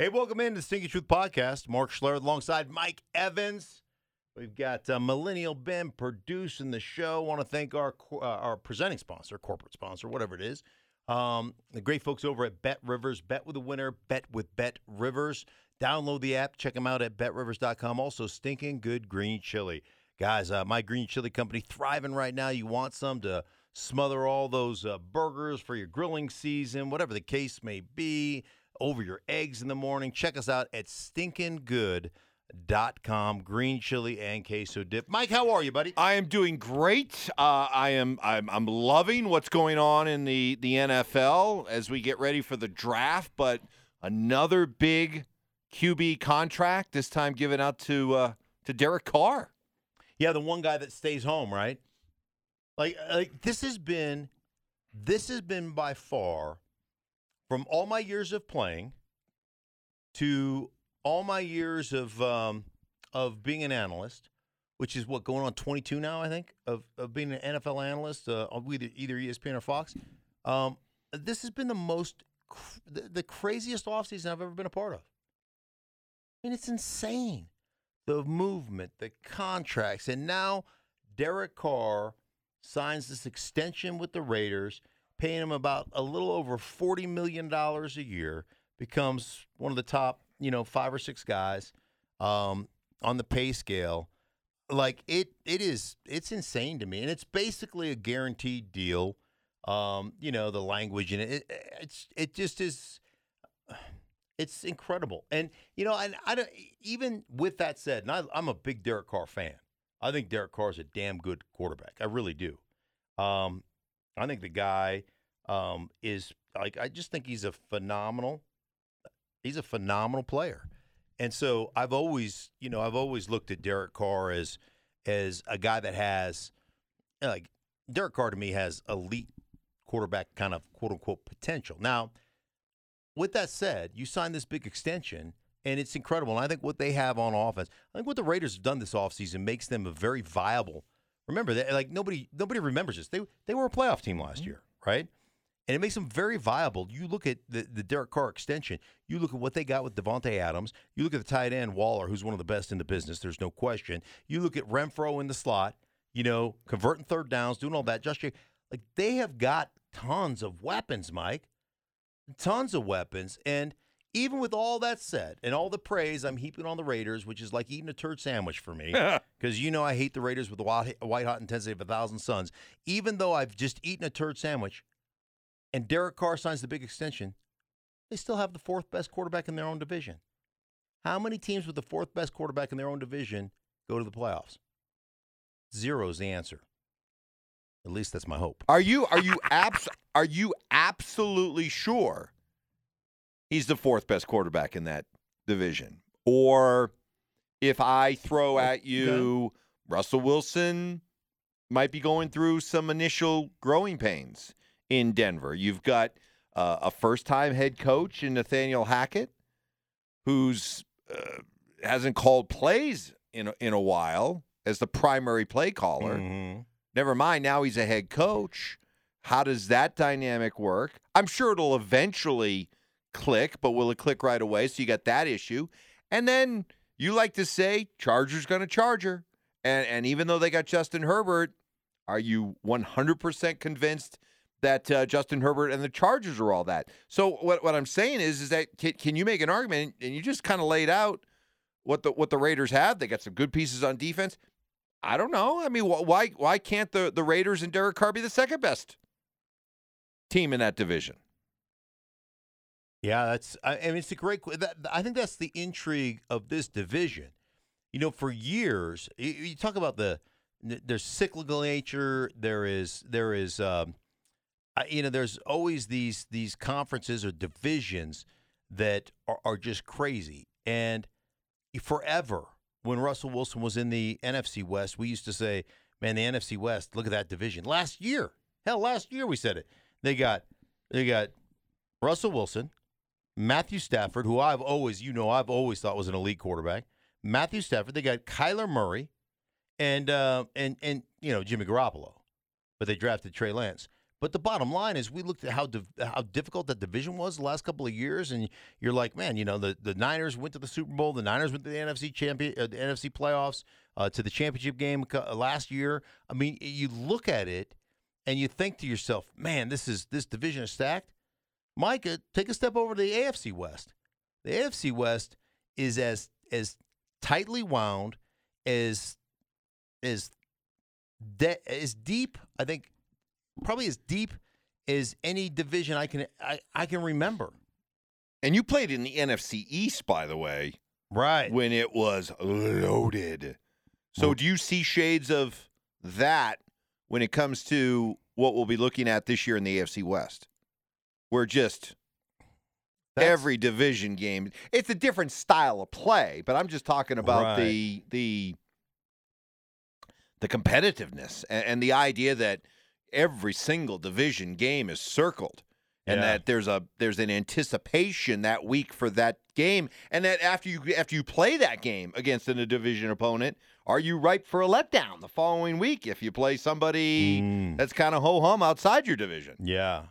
Hey, welcome in to the Stinky Truth Podcast. Mark Schler alongside Mike Evans. We've got uh, Millennial Ben producing the show. want to thank our uh, our presenting sponsor, corporate sponsor, whatever it is. Um, the great folks over at Bet Rivers. Bet with a winner. Bet with Bet Rivers. Download the app. Check them out at betrivers.com. Also, stinking good green chili. Guys, uh, my green chili company thriving right now. You want some to smother all those uh, burgers for your grilling season, whatever the case may be over your eggs in the morning. Check us out at stinkinggood.com. Green chili and queso dip. Mike, how are you, buddy? I am doing great. Uh, I am I'm, I'm loving what's going on in the, the NFL as we get ready for the draft, but another big QB contract, this time given out to uh, to Derek Carr. Yeah, the one guy that stays home, right? Like, like this has been this has been by far from all my years of playing to all my years of um, of being an analyst, which is what going on 22 now, I think, of, of being an NFL analyst, uh, either either ESPN or Fox. Um, this has been the most cr- the, the craziest offseason I've ever been a part of. I mean, it's insane. The movement, the contracts, and now Derek Carr signs this extension with the Raiders paying him about a little over $40 million a year, becomes one of the top, you know, five or six guys um, on the pay scale. Like it, it is, it's insane to me, and it's basically a guaranteed deal. Um, you know, the language in it, it it's, it just is, it's incredible. And you know, and I don't even with that said, and I, I'm a big Derek Carr fan. I think Derek Carr is a damn good quarterback. I really do. Um, I think the guy um, is like I just think he's a phenomenal he's a phenomenal player. And so I've always, you know, I've always looked at Derek Carr as as a guy that has like Derek Carr to me has elite quarterback kind of quote unquote potential. Now, with that said, you sign this big extension and it's incredible. And I think what they have on offense, I think what the Raiders have done this offseason makes them a very viable Remember that like nobody nobody remembers this. They they were a playoff team last mm-hmm. year, right? And it makes them very viable. You look at the, the Derek Carr extension. You look at what they got with Davante Adams. You look at the tight end Waller, who's one of the best in the business. There's no question. You look at Renfrow in the slot. You know, converting third downs, doing all that. Just like they have got tons of weapons, Mike. Tons of weapons, and even with all that said and all the praise I'm heaping on the Raiders, which is like eating a turd sandwich for me, because you know I hate the Raiders with the white hot intensity of a thousand suns. Even though I've just eaten a turd sandwich, and Derek Carr signs the big extension, they still have the fourth best quarterback in their own division. How many teams with the fourth best quarterback in their own division go to the playoffs? Zero is the answer. At least that's my hope. Are you are you abs- are you absolutely sure he's the fourth best quarterback in that division. Or if I throw at you Russell Wilson might be going through some initial growing pains in Denver. You've got uh, a first-time head coach in Nathaniel Hackett who's uh, hasn't called plays in a, in a while as the primary play caller. Mm-hmm. Never mind, now he's a head coach. How does that dynamic work? I'm sure it'll eventually click, but will it click right away? So you got that issue. And then you like to say Chargers going to Charger. And and even though they got Justin Herbert, are you 100% convinced that uh, Justin Herbert and the Chargers are all that? So what what I'm saying is is that can, can you make an argument and you just kind of laid out what the what the Raiders have? They got some good pieces on defense. I don't know. I mean, why why can't the the Raiders and Derek Carr be the second best team in that division? Yeah, that's. I mean, it's a great. That, I think that's the intrigue of this division. You know, for years, you, you talk about the there's cyclical nature. There is there is, um, you know, there's always these these conferences or divisions that are, are just crazy. And forever, when Russell Wilson was in the NFC West, we used to say, "Man, the NFC West, look at that division." Last year, hell, last year we said it. They got they got Russell Wilson, Matthew Stafford, who I've always, you know, I've always thought was an elite quarterback. Matthew Stafford. They got Kyler Murray, and uh, and and you know Jimmy Garoppolo, but they drafted Trey Lance. But the bottom line is, we looked at how div- how difficult that division was the last couple of years, and you're like, man, you know, the, the Niners went to the Super Bowl, the Niners went to the NFC champion, uh, the NFC playoffs, uh, to the championship game uh, last year. I mean, you look at it, and you think to yourself, man, this is this division is stacked. Micah, take a step over to the AFC West. The AFC West is as as tightly wound as as de- as deep. I think probably as deep as any division I can I, I can remember. And you played in the NFC East, by the way, Right. when it was loaded. So do you see shades of that when it comes to what we'll be looking at this year in the AFC West? We're just every division game. It's a different style of play, but I'm just talking about Right. the the the competitiveness and, and the idea that every single division game is circled and Yeah. that there's a there's an anticipation that week for that game and that after you after you play that game against a division opponent are you ripe for a letdown the following week if you play somebody Mm. that's kind of ho hum outside your division Yeah,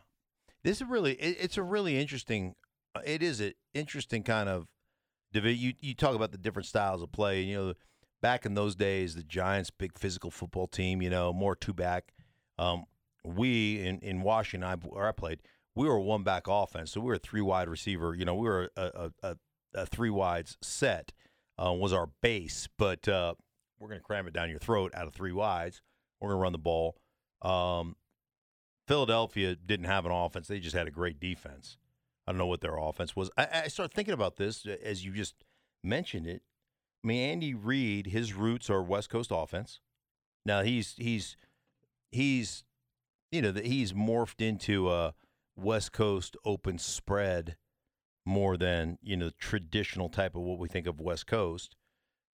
this is really it, it's a really interesting. uh, It is an interesting kind of division. You you talk about the different styles of play. You know, back in those days, the Giants, big physical football team. You know, more two back. Um, we in in Washington, I, where I played, we were one back offense, so we were a three wide receiver. You know, we were a a, a, a three wides set uh, was our base, but uh, we're going to cram it down your throat out of three wides. We're going to run the ball. Um, Philadelphia didn't have an offense; they just had a great defense. I don't know what their offense was. I, I started thinking about this uh, as you just mentioned it. I mean, Andy Reid, his roots are West Coast offense. Now he's he's he's you know that he's morphed into a West Coast open spread more than you know the traditional type of what we think of West Coast.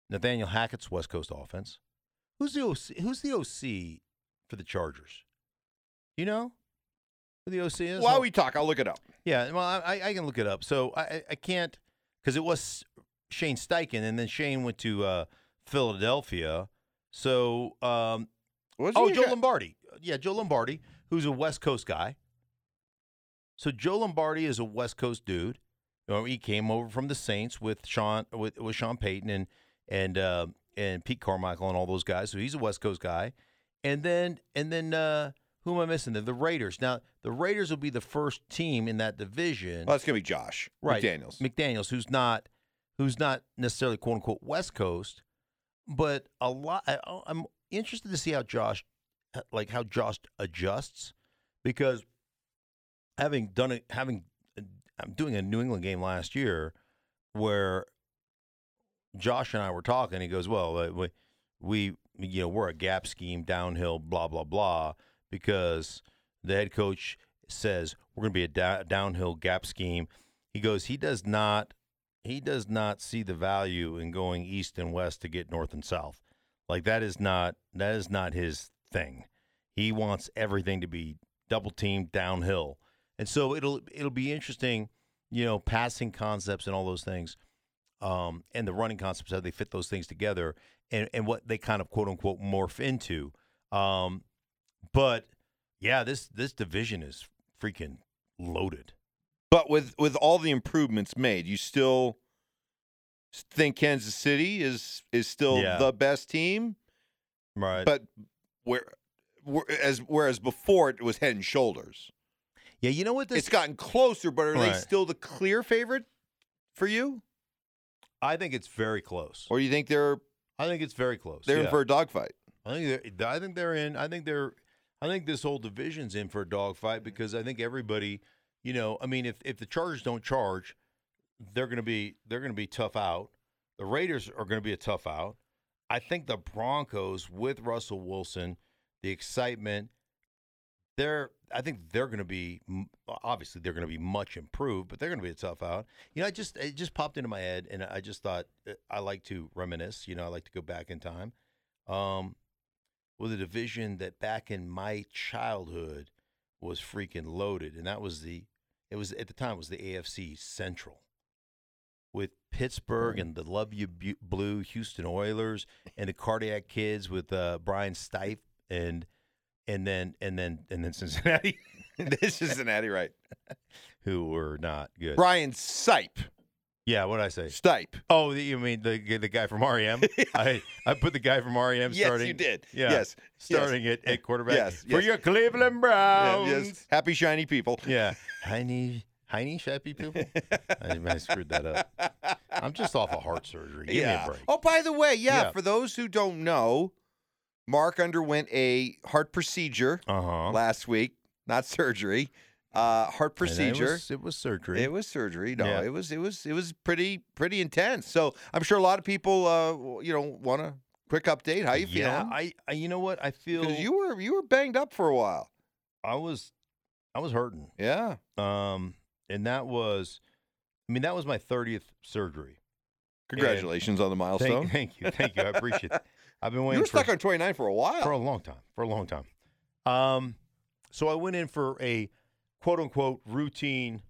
Nathaniel Hackett's West Coast offense. Who's the OC, who's the OC for the Chargers? You know who the OC is? while we talk i'll look it up Yeah, well, I, I can look it up. So I, I- can't because it was Shane Steichen, and then Shane went to uh, Philadelphia. So, um, Was oh, Joe guy- Lombardi. Yeah, Joe Lombardi, who's a West Coast guy. So Joe Lombardi is a West Coast dude. You know, he came over from the Saints with Sean with, with Sean Payton and and uh, and Pete Carmichael and all those guys. So he's a West Coast guy. And then and then uh, who am I missing? The, the Raiders. Now the Raiders will be the first team in that division. well, it's gonna be josh Right. mcdaniels McDaniel's, who's not who's not necessarily quote unquote West Coast, but a lot. I, I'm interested to see how Josh, like how Josh adjusts, because having done it, having I'm doing a New England game last year where Josh and I were talking. He goes, "Well, uh, we, we you know we're a gap scheme downhill, blah blah blah, because the head coach says we're going to be a da- downhill gap scheme." He goes, he does not he does not see the value in going east and west to get north and south. Like that is not that is not his thing. He wants everything to be double teamed downhill. And so it'll it'll be interesting, you know, passing concepts and all those things. Um, and the running concepts, how they fit those things together and, and what they kind of quote unquote morph into. Um, but yeah, this this division is freaking loaded. But with with all the improvements made, you still think Kansas City is is still Yeah. the best team. Right. But where, where as whereas before it was head and shoulders. yeah, you know what this it's gotten closer, but are they still the clear favorite for you, I think it's very close. or do you think they're I think it's very close. they're in for a dogfight? I think they're, I think they're in. I think they're. I think this whole division's in for a dogfight because I think everybody, you know, I mean, if if the Chargers don't charge, they're going to be they're going to be tough out. The Raiders are going to be a tough out. I think the Broncos with Russell Wilson, the excitement, they're. I think they're going to be obviously they're going to be much improved, but they're going to be a tough out. You know, I just it just popped into my head, and I just thought uh, I like to reminisce. You know, I like to go back in time. Um, with a division that back in my childhood was freaking loaded, and that was the it was at the time it was the AFC Central with Pittsburgh and the Love You Blue Houston Oilers and the Cardiac Kids with uh, Brian Stipe and and then and then and then Cincinnati, this is Cincinnati, right? who were not good. Brian Sipe. Yeah, what did I say? Stipe. Oh, you mean the the guy from REM? I I put the guy from REM Yes, starting. you did. Yeah, Yes. starting at, at quarterback Yes, for your Cleveland Yeah, Browns. yes. Happy shiny people. Yeah, Heine Heine Shappy people. I, I screwed that up. I'm just off of heart surgery. Give me a break. Oh, by the way, yeah, Yeah. for those who don't know, Mark underwent a heart procedure Uh huh. last week, not surgery. Uh, heart procedure. It was, it was surgery. It was surgery. No, Yeah. it was it was it was pretty pretty intense. So I'm sure a lot of people, uh, you know, want a quick update. How you yeah, feeling? I, I you know what I feel. You were you were banged up for a while. I was I was hurting. Yeah. Um, and that was, I mean, that was my 30th surgery. Congratulations on the milestone. Thank, thank you, thank you. I appreciate it. I've been waiting. you were for, stuck on 29 for a while. for a long time. For a long time. Um, so I went in for a quote unquote routine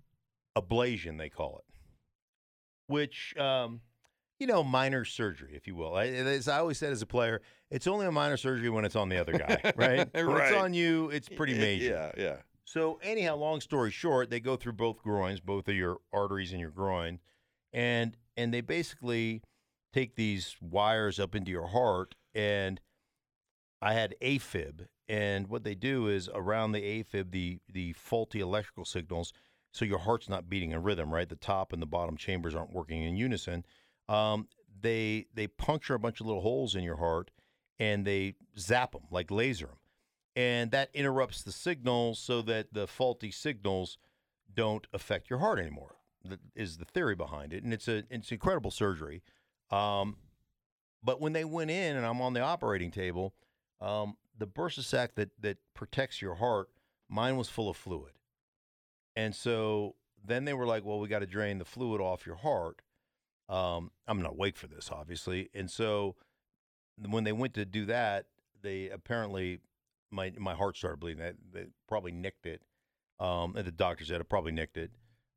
ablation, they call it, which, um, you know, minor surgery, if you will. I, as I always said as a player, it's only a minor surgery when it's on the other guy, right? When it's on you, it's pretty major. Yeah, yeah. So anyhow, long story short, they go through both groins, both of your arteries in your groin, and and they basically take these wires up into your heart. And I had AFib, and what they do is around the AFib, the the faulty electrical signals, so your heart's not beating in rhythm, right? The top and the bottom chambers aren't working in unison. Um, they they puncture a bunch of little holes in your heart, and they zap them like laser them and that interrupts the signals so that the faulty signals don't affect your heart anymore. That is the theory behind it, and it's a it's incredible surgery. Um, but when they went in, and I'm on the operating table, um, the bursa sac that that protects your heart, mine was full of fluid, and so then they were like, "Well, we got to drain the fluid off your heart." Um, I'm not awake for this, obviously, and so when they went to do that, they apparently my my heart started bleeding. They, they probably nicked it. Um, and the doctor said it probably nicked it.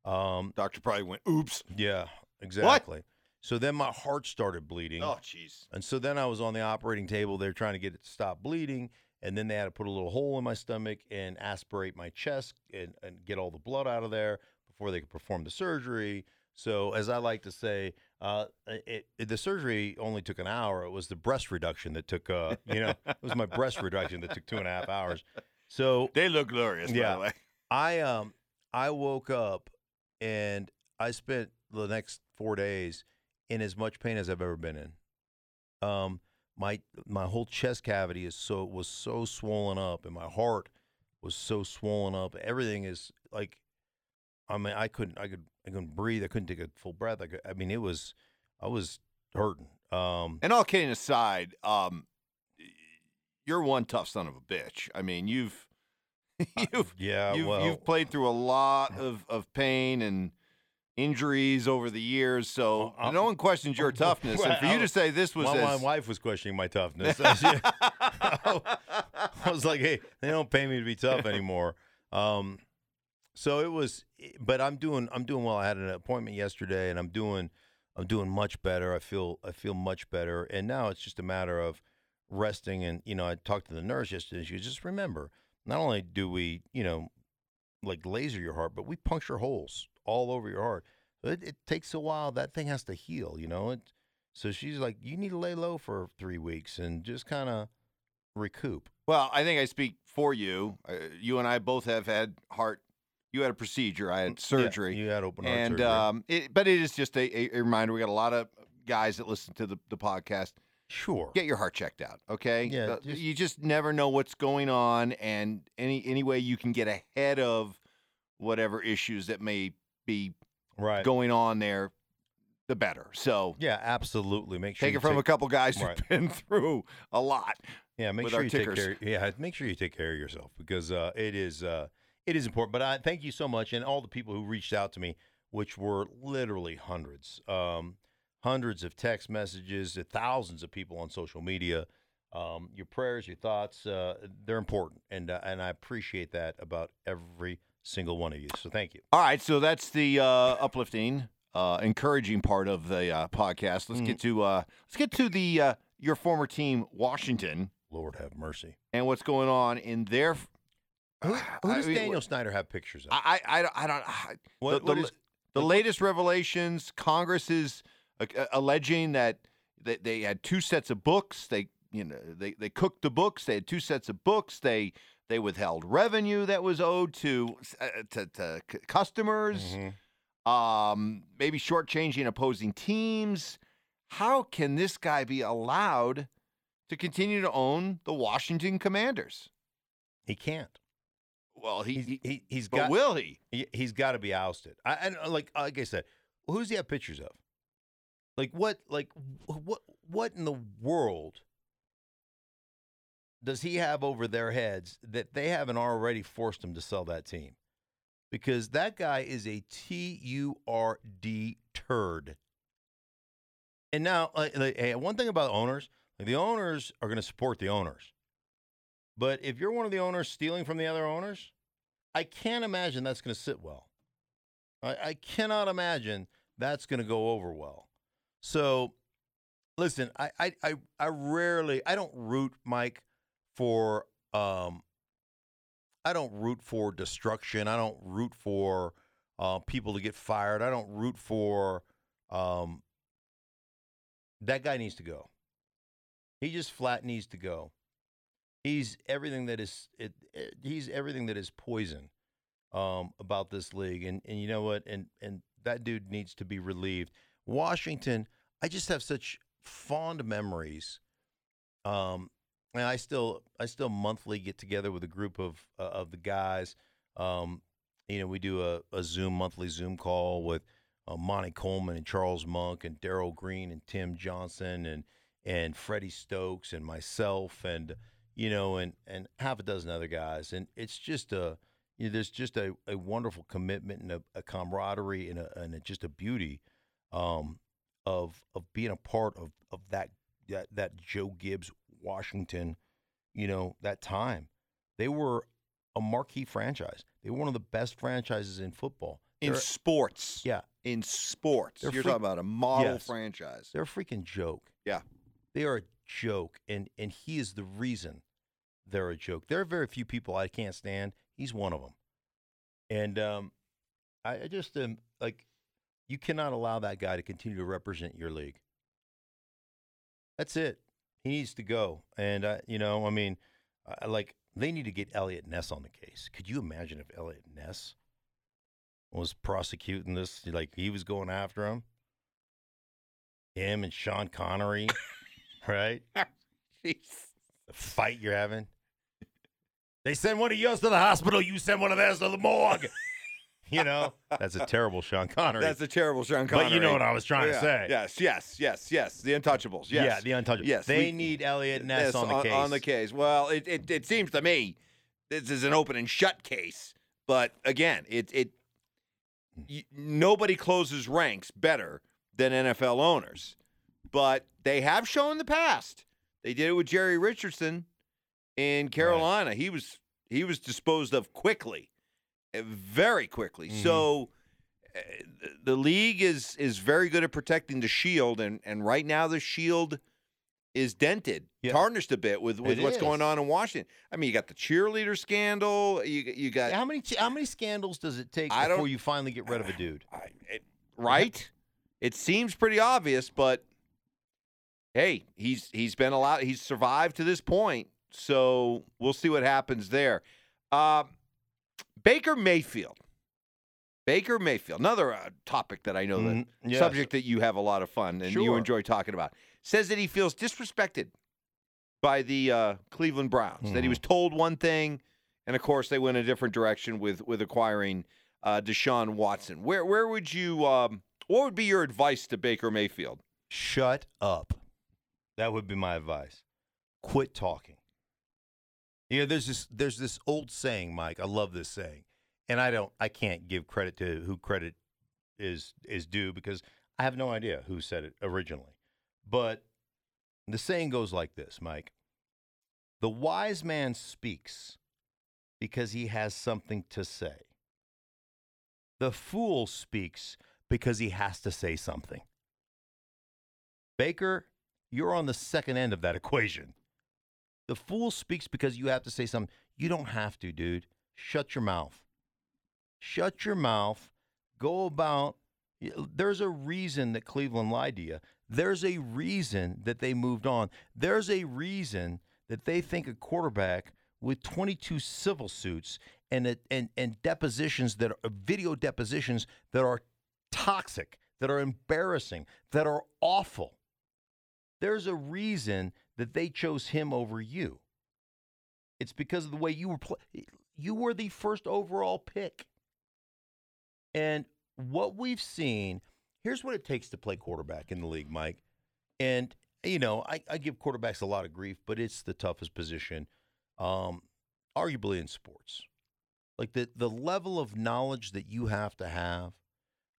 Um, Doctor probably went, oops. yeah, exactly. So then my heart started bleeding. Oh, jeez. And so then I was on the operating table. They're trying to get it to stop bleeding. And then they had to put a little hole in my stomach and aspirate my chest and, and get all the blood out of there before they could perform the surgery. So, as I like to say, uh, it, it, the surgery only took an hour. It was the breast reduction that took, uh, you know, it was my breast reduction that took two and a half hours. So They look glorious, by Yeah. the way. I um I woke up and I spent the next four days in as much pain as I've ever been in. Um my my whole chest cavity is so was so swollen up and my heart was so swollen up. Everything is like I mean I couldn't I could I couldn't breathe. I couldn't take a full breath. I could, I mean it was I was hurting. Um And all kidding aside, um, you're one tough son of a bitch. I mean, you've you've yeah, you've, well you've played through a lot of, of pain and injuries over the years, so Well, no one questions your toughness. and for you Well, to say this was my, my wife was questioning my toughness. I was like, hey, they don't pay me to be tough anymore. Um, so it was, but I'm doing, I'm doing well. I had an appointment yesterday, and I'm doing, I'm doing much better. I feel, I feel much better, and now it's just a matter of resting. And you know, I talked to the nurse yesterday. She goes, just remember, not only do we, you know, like laser your heart, but we puncture holes all over your heart. It, it takes a while. That thing has to heal. You know, it, so she's like, you need to lay low for three weeks and just kind of recoup. well, I think I speak for you. Uh, you and I both have had heart. You had a procedure. I had surgery. Yeah, you had open heart and surgery. um, it, but it is just a, a- a reminder. We got a lot of guys that listen to the, the podcast. Sure. Get your heart checked out, okay? Yeah, Uh, just- you just never know what's going on, and any any way you can get ahead of whatever issues that may be Right. going on there, the better. So Yeah, absolutely. Make sure take you it from a couple guys who've been through a lot. Yeah, make sure you tickers. take care. Yeah, make sure you take care of yourself because uh, it is uh, it is important. But I thank you so much, and all the people who reached out to me, which were literally hundreds, um, hundreds of text messages, thousands of people on social media. Um, your prayers, your thoughts, uh, they're important, and uh, and I appreciate that about every single one of you. So thank you. All right, so that's the uh, uplifting, uh, encouraging part of the uh, podcast. Let's Mm. get to uh, let's get to the uh, your former team, Washington. Lord have mercy. and what's going on in their. Who, who I does mean, Daniel Snyder have pictures of? I, I, I don't. I don't I- What- the, what the, is- the latest revelations, Congress is uh, uh, alleging that they, they had two sets of books. They, you know, they, they cooked the books. They had two sets of books. They they withheld revenue that was owed to uh, to, to c- customers. Mhm. Um, maybe shortchanging opposing teams. How can this guy be allowed to continue to own the Washington Commanders? He can't. Well, he, He's, he he, he's but got. will he? He, he's got to be ousted. I, and uh, like like I said, who's he have pictures of? Like what? Like what? What in the world does he have over their heads that they haven't already forced him to sell that team? Because that guy is a T U R D turd. And now, like, hey, one thing about owners, like the owners are going to support the owners. But if you're one of the owners stealing from the other owners, I can't imagine that's going to sit well. I, I cannot imagine that's going to go over well. So, listen, I, I, I, I rarely, I don't root Mike for, um, I don't root for destruction. I don't root for uh, people to get fired. I don't root for, um, that guy needs to go. He just flat needs to go. He's everything that is it, it, he's everything that is poison um, about this league, and and you know what, and and that dude needs to be relieved. Washington, I just have such fond memories. Um, and I still I still monthly get together with a group of uh, of the guys. Um, you know, we do a, a Zoom monthly Zoom call with uh, Monte Coleman and Charles Monk and Darrell Green and Tim Johnson and and Freddie Stokes and myself and you know and and half a dozen other guys and it's just a you know, there's just a, a wonderful commitment and a, a camaraderie and a, and a, just a beauty um, of of being a part of of that that that Joe Gibbs Washington you know that time they were a marquee franchise they were one of the best franchises in football In They're- sports. yeah In sports. They're You're freak- talking about a model Yes. franchise. They're a freaking joke. Yeah. They are a joke, and and he is the reason they're a joke. There are very few people I can't stand. He's one of them, and um, I, I just am like, you cannot allow that guy to continue to represent your league. That's it. He needs to go, and uh, you know, I mean, I, like they need to get Eliot Ness on the case. Could you imagine if Eliot Ness was prosecuting this? Like he was going after him him and Sean Connery, right? The fight you're having. They send one of yours to the hospital, you send one of theirs to the morgue. you know, that's a terrible Sean Connery. That's a terrible Sean Connery. but you know what I was trying Yeah. to say. Yes, yes, yes, yes. The Untouchables. Yes. Yeah, the untouchable. Yes, they we- need Eliot Ness Yes, on the case. On the case. Well, it, it, it seems to me this is an open and shut case. But again, it it y- nobody closes ranks better than NFL owners. But they have shown in the past. They did it with Jerry Richardson in Carolina. He was he was disposed of quickly, very quickly. Mhm. So uh, the- league is is very good at protecting the shield, and and right now the shield is dented, Yeah. tarnished a bit with with It what's going on in Washington. I mean, you got the cheerleader scandal. You you got how many how many scandals does it take I before you finally get rid of a dude? I, it, right? It seems pretty obvious, but hey, he's he's been allowed. He's survived to this point, so we'll see what happens there. Uh, Baker Mayfield. Baker Mayfield, another uh, topic that I know that Mm, yes. subject that you have a lot of fun and you enjoy talking about. Says that he feels disrespected by the uh, Cleveland Browns. That he Mhm. was told one thing, and of course they went a different direction with with acquiring uh, Deshaun Watson. Where where would you? Um, what would be your advice to Baker Mayfield? Shut up. That would be my advice. Quit talking. You know, there's this there's this old saying, Mike. I love this saying. And I don't I can't give credit to who credit is is due because I have no idea who said it originally. But the saying goes like this, Mike. The wise man speaks because he has something to say. The fool speaks because he has to say something. Baker, you're on the second end of that equation. The fool speaks because you have to say something. You don't have to, dude. Shut your mouth. Shut your mouth. Go about. There's a reason that Cleveland lied to you. There's a reason that they moved on. There's a reason that they think a quarterback with 22 civil suits and and and depositions that are video depositions that are toxic, that are embarrassing, that are awful. There's a reason that they chose him over you. It's because of the way you were you were the first overall pick. And what we've seen, here's what it takes to play quarterback in the league, Mike. And you know, I, I give quarterbacks a lot of grief, but it's the toughest position, um, arguably in sports. Like the the level of knowledge that you have to have,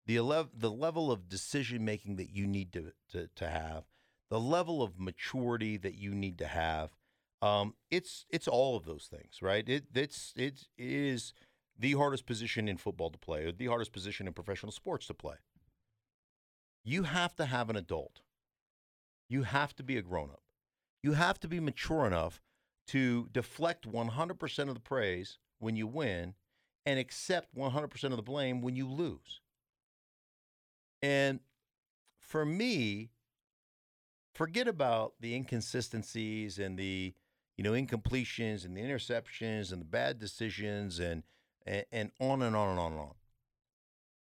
the ele- the level of decision making that you need to, to to have, the level of maturity that you need to have. Um, it's it's all of those things, right? It it's it is the hardest position in football to play, or the hardest position in professional sports to play. You have to have an adult. You have to be a grown up. You have to be mature enough to deflect 100% of the praise when you win and accept 100% of the blame when you lose. And for me, forget about the inconsistencies and the you know incompletions and the interceptions and the bad decisions and and, and on and on and on and on.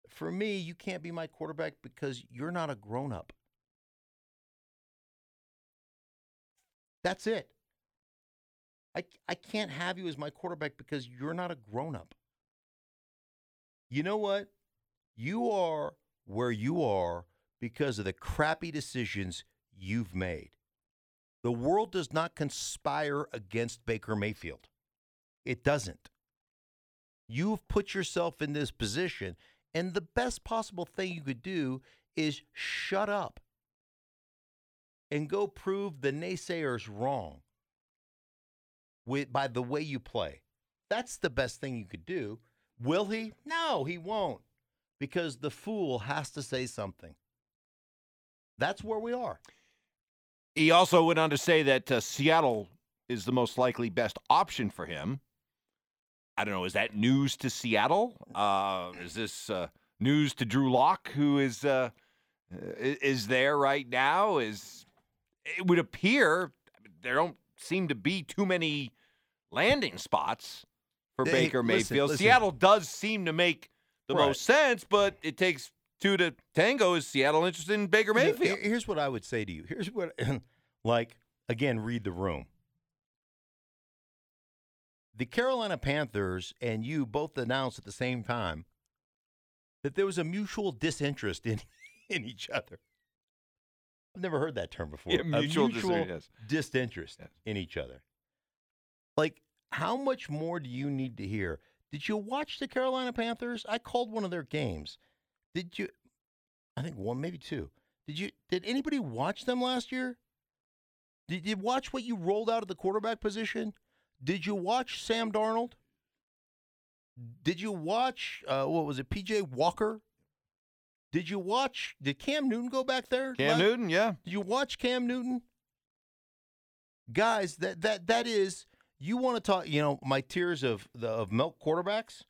For me, you can't be my quarterback because you're not a grown up. That's it. I, I can't have you as my quarterback because you're not a grown up. You know what? You are where you are because of the crappy decisions you've made. The world does not conspire against Baker Mayfield. It doesn't. You've put yourself in this position, and the best possible thing you could do is shut up and go prove the naysayers wrong with, by the way you play. That's the best thing you could do. Will he? No, he won't. Because the fool has to say something. That's where we are. He also went on to say that uh, Seattle is the most likely best option for him. I don't know. Is that news to Seattle? Uh, is this uh, news to Drew Lock, who is uh, is there right now? Is it would appear there don't seem to be too many landing spots for Hey, Baker listen, Mayfield. listen. Seattle does seem to make the Right. most sense, but it takes two to tango. Is Seattle interested in Baker You Mayfield? Here's what I would say to you. Here's what, like, again, read the room. The Carolina Panthers and you both announced at the same time that there was a mutual disinterest in, in each other. I've never heard that term before. Yeah, A mutual disinterest, disinterest Yes. in each other. Like, how much more do you need to hear? Did you watch the Carolina Panthers? I called one of their games. Did you? I think one, maybe two. Did you? Did anybody watch them last year? Did you watch what you rolled out of the quarterback position? Did you watch Sam Darnold? Did you watch uh, what was it? PJ Walker. Did you watch? Did Cam Newton go back there? Cam la- Newton, yeah. did you watch Cam Newton? Guys, that that that is you want to talk, you know, my tiers of the of milk quarterbacks?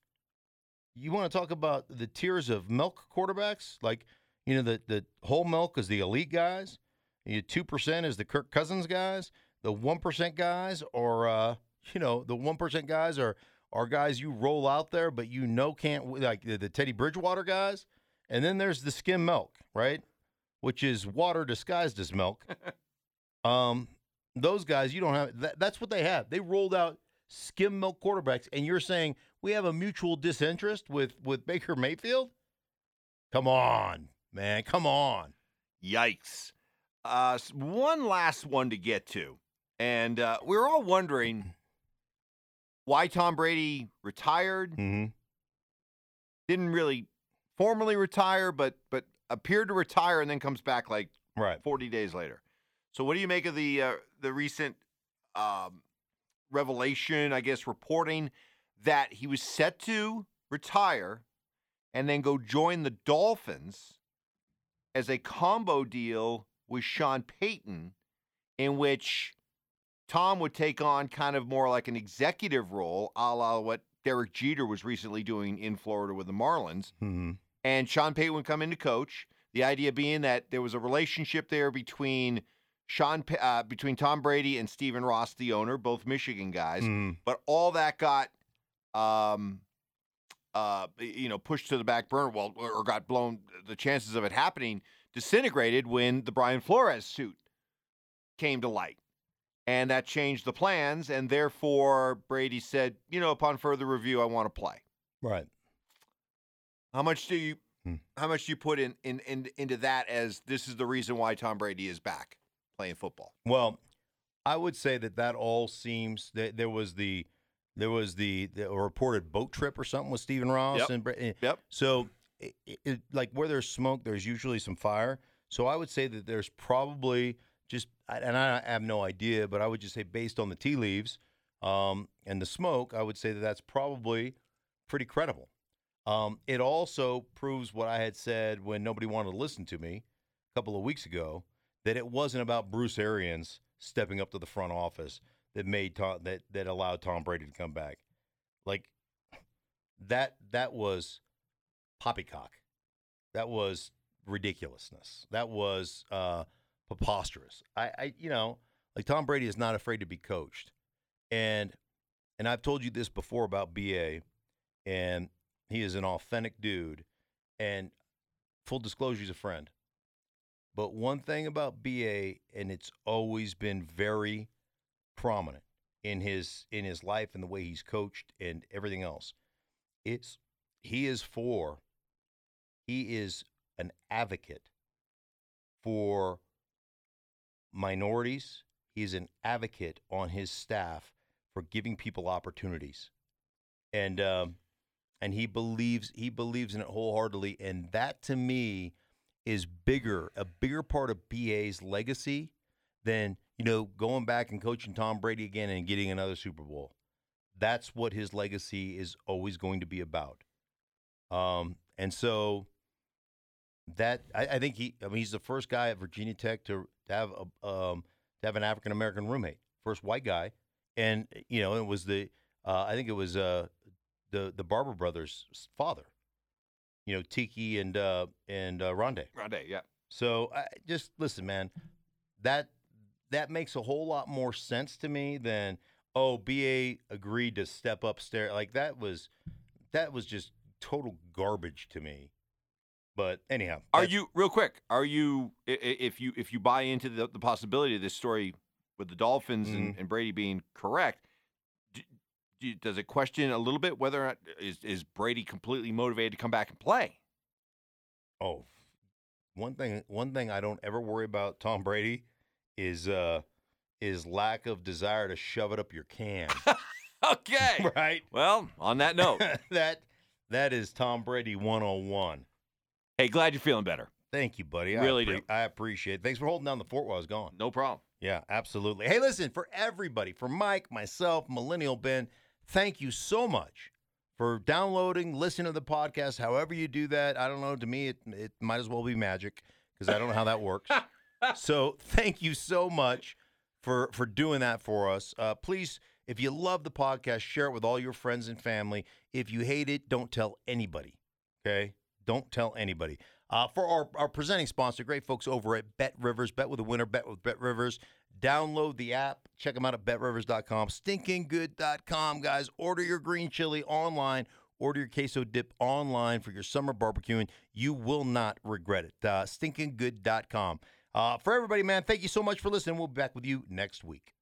You want to talk about the tiers of milk quarterbacks? Like, you know, the the whole milk is the elite guys. You two percent is the Kirk Cousins guys. The one percent guys or uh, you know, the one percent guys are are guys you roll out there, but you know can't like the, the Teddy Bridgewater guys. And then there's the skim milk, right? Which is water disguised as milk. um, those guys, you don't have that, that's what they have. They rolled out skim milk quarterbacks, and you're saying we have a mutual disinterest with with Baker Mayfield? Come on, man, come on. Yikes. Uh, one last one to get to. And uh, we're all wondering why Tom Brady retired. Mm-hmm. Didn't really formally retire, but but appeared to retire and then comes back like Right. 40 days later. So what do you make of the uh, the recent um, revelation, I guess, reporting that he was set to retire and then go join the Dolphins as a combo deal with Sean Payton, in which Tom would take on kind of more like an executive role, a la what Derek Jeter was recently doing in Florida with the Marlins. Mm-hmm. And Sean Payton would come in to coach. The idea being that there was a relationship there between Sean, uh, between Tom Brady and Stephen Ross, the owner, both Michigan guys. Mm-hmm. But all that got, um, uh, you know, pushed to the back burner. Well, or got blown. The chances of it happening disintegrated when the Brian Flores suit came to light. And that changed the plans. And therefore, Brady said, you know, upon further review, I want to play. Right. How much do you Hmm. how much do you put in, in, in into that as this is the reason why Tom Brady is back playing football? Well, I would say that that all seems that there was the there was the, the reported boat trip or something with Stephen Ross Yep. and eh, Yep. So, it, it, like where there's smoke, there's usually some fire. So I would say that there's probably just, and I have no idea, but I would just say based on the tea leaves um, and the smoke, I would say that that's probably pretty credible. Um, it also proves what I had said when nobody wanted to listen to me a couple of weeks ago that it wasn't about Bruce Arians stepping up to the front office that made Tom, that that allowed Tom Brady to come back. Like that that was poppycock. That was ridiculousness. That was uh, preposterous. I, I you know like Tom Brady is not afraid to be coached, and and I've told you this before about BA, and he is an authentic dude, and full disclosure, he's a friend. But one thing about BA, and it's always been very prominent in his in his life and the way he's coached and everything else. It's he is for he is an advocate for minorities. He's an advocate on his staff for giving people opportunities, and um, and he believes he believes in it wholeheartedly. And that to me is bigger, a bigger part of BA's legacy than you know going back and coaching Tom Brady again and getting another Super Bowl. That's what his legacy is always going to be about. Um, and so that I, I think he, I mean, he's the first guy at Virginia Tech to, to have a, um, to have an African American roommate, first white guy, and you know it was the uh, I think it was uh, the the Barber brothers' father, you know Tiki and uh, and uh, Rondé. Rondé, yeah. So I, just listen, man. That that makes a whole lot more sense to me than oh, BA agreed to step upstairs. Like that was that was just total garbage to me. But anyhow, Are you real quick? Are you if you if you buy into the, the possibility of this story with the Dolphins Mm-hmm. and Brady being correct? Do, do, does it question a little bit whether or not is is Brady completely motivated to come back and play? Oh, one thing one thing I don't ever worry about Tom Brady is uh is lack of desire to shove it up your can. Okay. right? well, on that note, that that is Tom Brady 101. hey, glad you're feeling better. Thank you, buddy. Really I, do. I appreciate it. Thanks for holding down the fort while I was gone. No problem. Yeah, absolutely. Hey, listen, for everybody, for Mike, myself, Millennial Ben, thank you so much for downloading, listening to the podcast. However you do that, I don't know. To me, it, it might as well be magic because I don't know how that works. so thank you so much for for doing that for us. Uh, please, if you love the podcast, share it with all your friends and family. If you hate it, don't tell anybody. Okay, don't tell anybody. Uh, for our, our presenting sponsor, great folks over at Bet Rivers, bet with a winner, bet with Bet Rivers. Download the app, check them out at betrivers.com, stinkinggood.com, guys. Order your green chili online, order your queso dip online for your summer barbecuing. You will not regret it. Uh, stinkinggood.com. Uh, for everybody, man, thank you so much for listening. We'll be back with you next week.